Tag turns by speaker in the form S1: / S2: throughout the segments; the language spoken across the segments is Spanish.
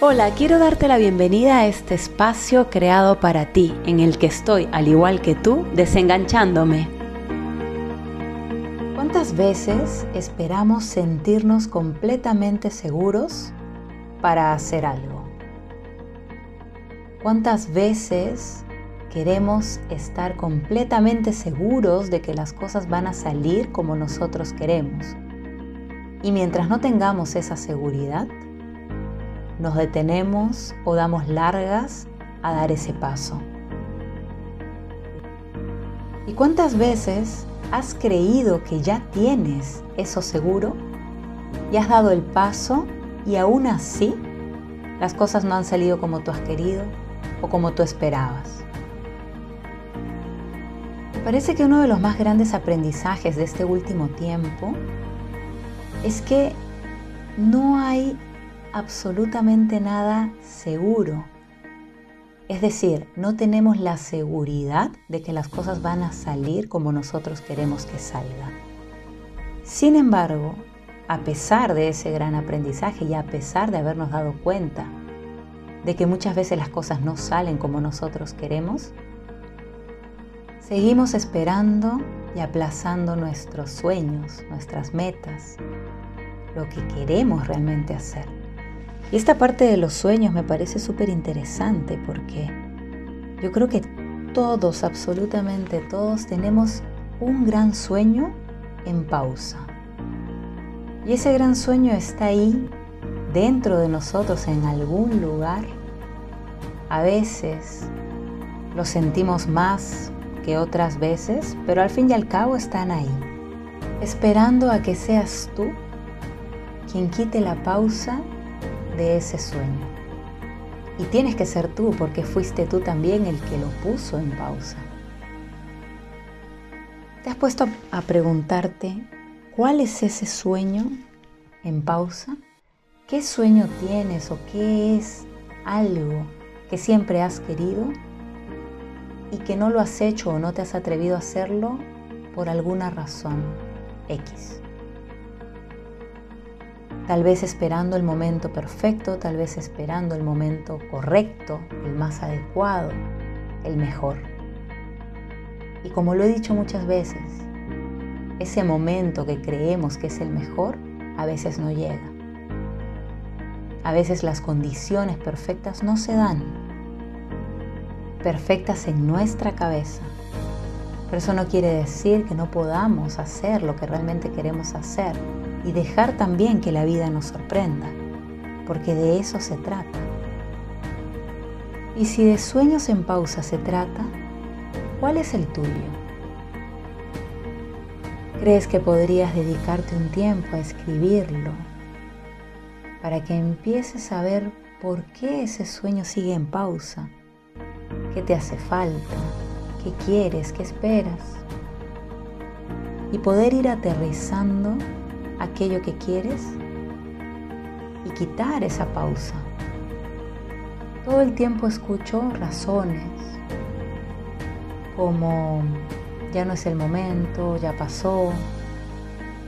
S1: Hola, quiero darte la bienvenida a este espacio creado para ti, en el que estoy, al igual que tú, desenganchándome. ¿Cuántas veces esperamos sentirnos completamente seguros para hacer algo? ¿Cuántas veces queremos estar completamente seguros de que las cosas van a salir como nosotros queremos? Y mientras no tengamos esa seguridad, nos detenemos o damos largas a dar ese paso. ¿Y cuántas veces has creído que ya tienes eso seguro y has dado el paso y aún así las cosas no han salido como tú has querido o como tú esperabas? Me parece que uno de los más grandes aprendizajes de este último tiempo es que no hay absolutamente nada seguro. Es decir, no tenemos la seguridad de que las cosas van a salir como nosotros queremos que salgan. Sin embargo, a pesar de ese gran aprendizaje y a pesar de habernos dado cuenta de que muchas veces las cosas no salen como nosotros queremos, seguimos esperando y aplazando nuestros sueños, nuestras metas, lo que queremos realmente hacer. Y esta parte de los sueños me parece súper interesante porque yo creo que todos, absolutamente todos, tenemos un gran sueño en pausa. Y ese gran sueño está ahí, dentro de nosotros, en algún lugar. A veces lo sentimos más que otras veces, pero al fin y al cabo están ahí, esperando a que seas tú quien quite la pausa de ese sueño. Y tienes que ser tú porque fuiste tú también el que lo puso en pausa. ¿Te has puesto a preguntarte cuál es ese sueño en pausa? ¿Qué sueño tienes o qué es algo que siempre has querido y que no lo has hecho o no te has atrevido a hacerlo por alguna razón X? Tal vez esperando el momento perfecto, tal vez esperando el momento correcto, el más adecuado, el mejor. Y como lo he dicho muchas veces, ese momento que creemos que es el mejor a veces no llega. A veces las condiciones perfectas no se dan, perfectas en nuestra cabeza. Pero eso no quiere decir que no podamos hacer lo que realmente queremos hacer y dejar también que la vida nos sorprenda, porque de eso se trata. Y si de sueños en pausa se trata, ¿cuál es el tuyo? ¿Crees que podrías dedicarte un tiempo a escribirlo para que empieces a ver por qué ese sueño sigue en pausa? ¿Qué te hace falta? ¿Qué quieres? ¿Qué esperas? Y poder ir aterrizando aquello que quieres y quitar esa pausa. Todo el tiempo escucho razones como ya no es el momento, ya pasó,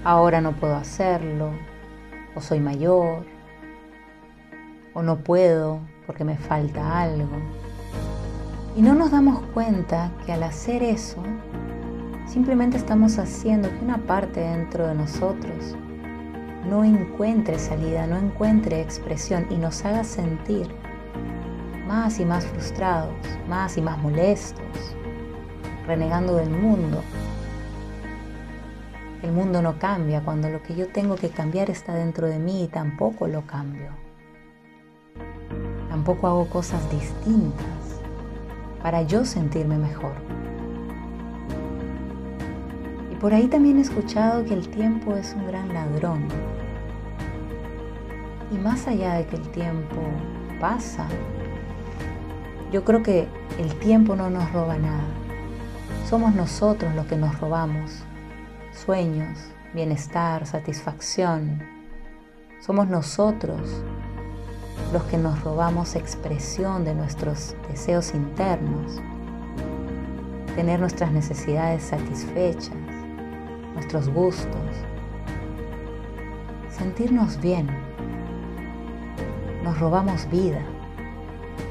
S1: ahora no puedo hacerlo, o soy mayor, o no puedo porque me falta algo. Y no nos damos cuenta que al hacer eso, simplemente estamos haciendo que una parte dentro de nosotros no encuentre salida, no encuentre expresión y nos haga sentir más y más frustrados, más y más molestos, renegando del mundo. El mundo no cambia cuando lo que yo tengo que cambiar está dentro de mí y tampoco lo cambio. Tampoco hago cosas distintas para yo sentirme mejor. Por ahí también he escuchado que el tiempo es un gran ladrón. Y más allá de que el tiempo pasa, yo creo que el tiempo no nos roba nada. Somos nosotros los que nos robamos sueños, bienestar, satisfacción. Somos nosotros los que nos robamos expresión de nuestros deseos internos, tener nuestras necesidades satisfechas nuestros gustos, sentirnos bien. nos robamos vida,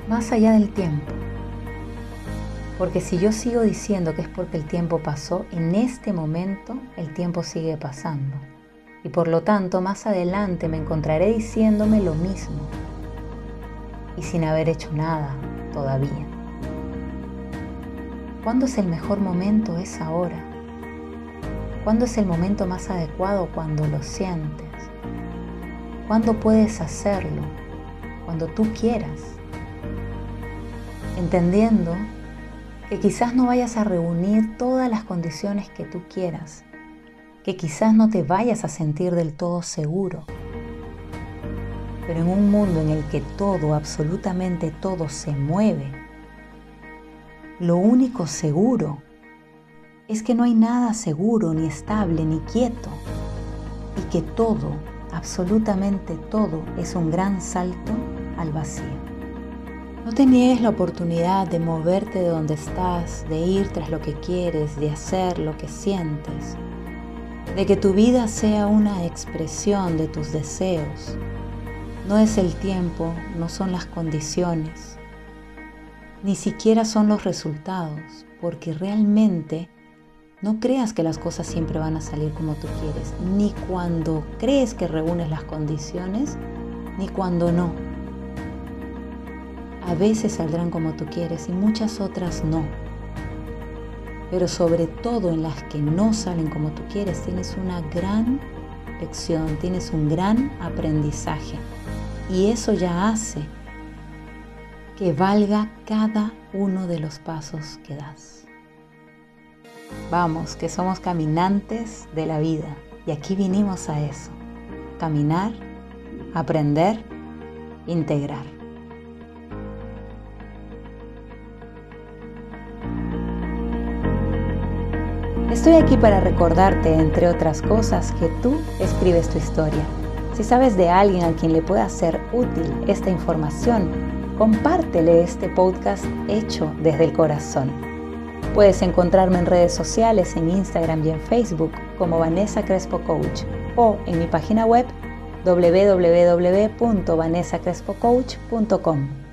S1: más allá del tiempo. Porque si yo sigo diciendo que es porque el tiempo pasó, en este momento el tiempo sigue pasando. Y por lo tanto, más adelante me encontraré diciéndome lo mismo. Y sin haber hecho nada todavía. ¿Cuándo es el mejor momento? Es ahora. ¿Cuándo es el momento más adecuado? Cuando lo sientes. ¿Cuándo puedes hacerlo? Cuando tú quieras. Entendiendo que quizás no vayas a reunir todas las condiciones que tú quieras, que quizás no te vayas a sentir del todo seguro. Pero en un mundo en el que todo, absolutamente todo se mueve, lo único seguro es que no hay nada seguro, ni estable, ni quieto, y que todo, absolutamente todo, es un gran salto al vacío. No te niegues la oportunidad de moverte de donde estás, de ir tras lo que quieres, de hacer lo que sientes, de que tu vida sea una expresión de tus deseos. No es el tiempo, no son las condiciones, ni siquiera son los resultados, porque realmente no creas que las cosas siempre van a salir como tú quieres, ni cuando crees que reúnes las condiciones, ni cuando no. A veces saldrán como tú quieres y muchas otras no. Pero sobre todo en las que no salen como tú quieres, tienes una gran lección, tienes un gran aprendizaje. Y eso ya hace que valga cada uno de los pasos que das. Vamos, que somos caminantes de la vida y aquí vinimos a eso. Caminar, aprender, integrar. Estoy aquí para recordarte, entre otras cosas, que tú escribes tu historia. Si sabes de alguien a quien le pueda ser útil esta información, compártele este podcast hecho desde el corazón. Puedes encontrarme en redes sociales, en Instagram y en Facebook como Vanessa Crespo Coach o en mi página web www.vanessacrespocoach.com.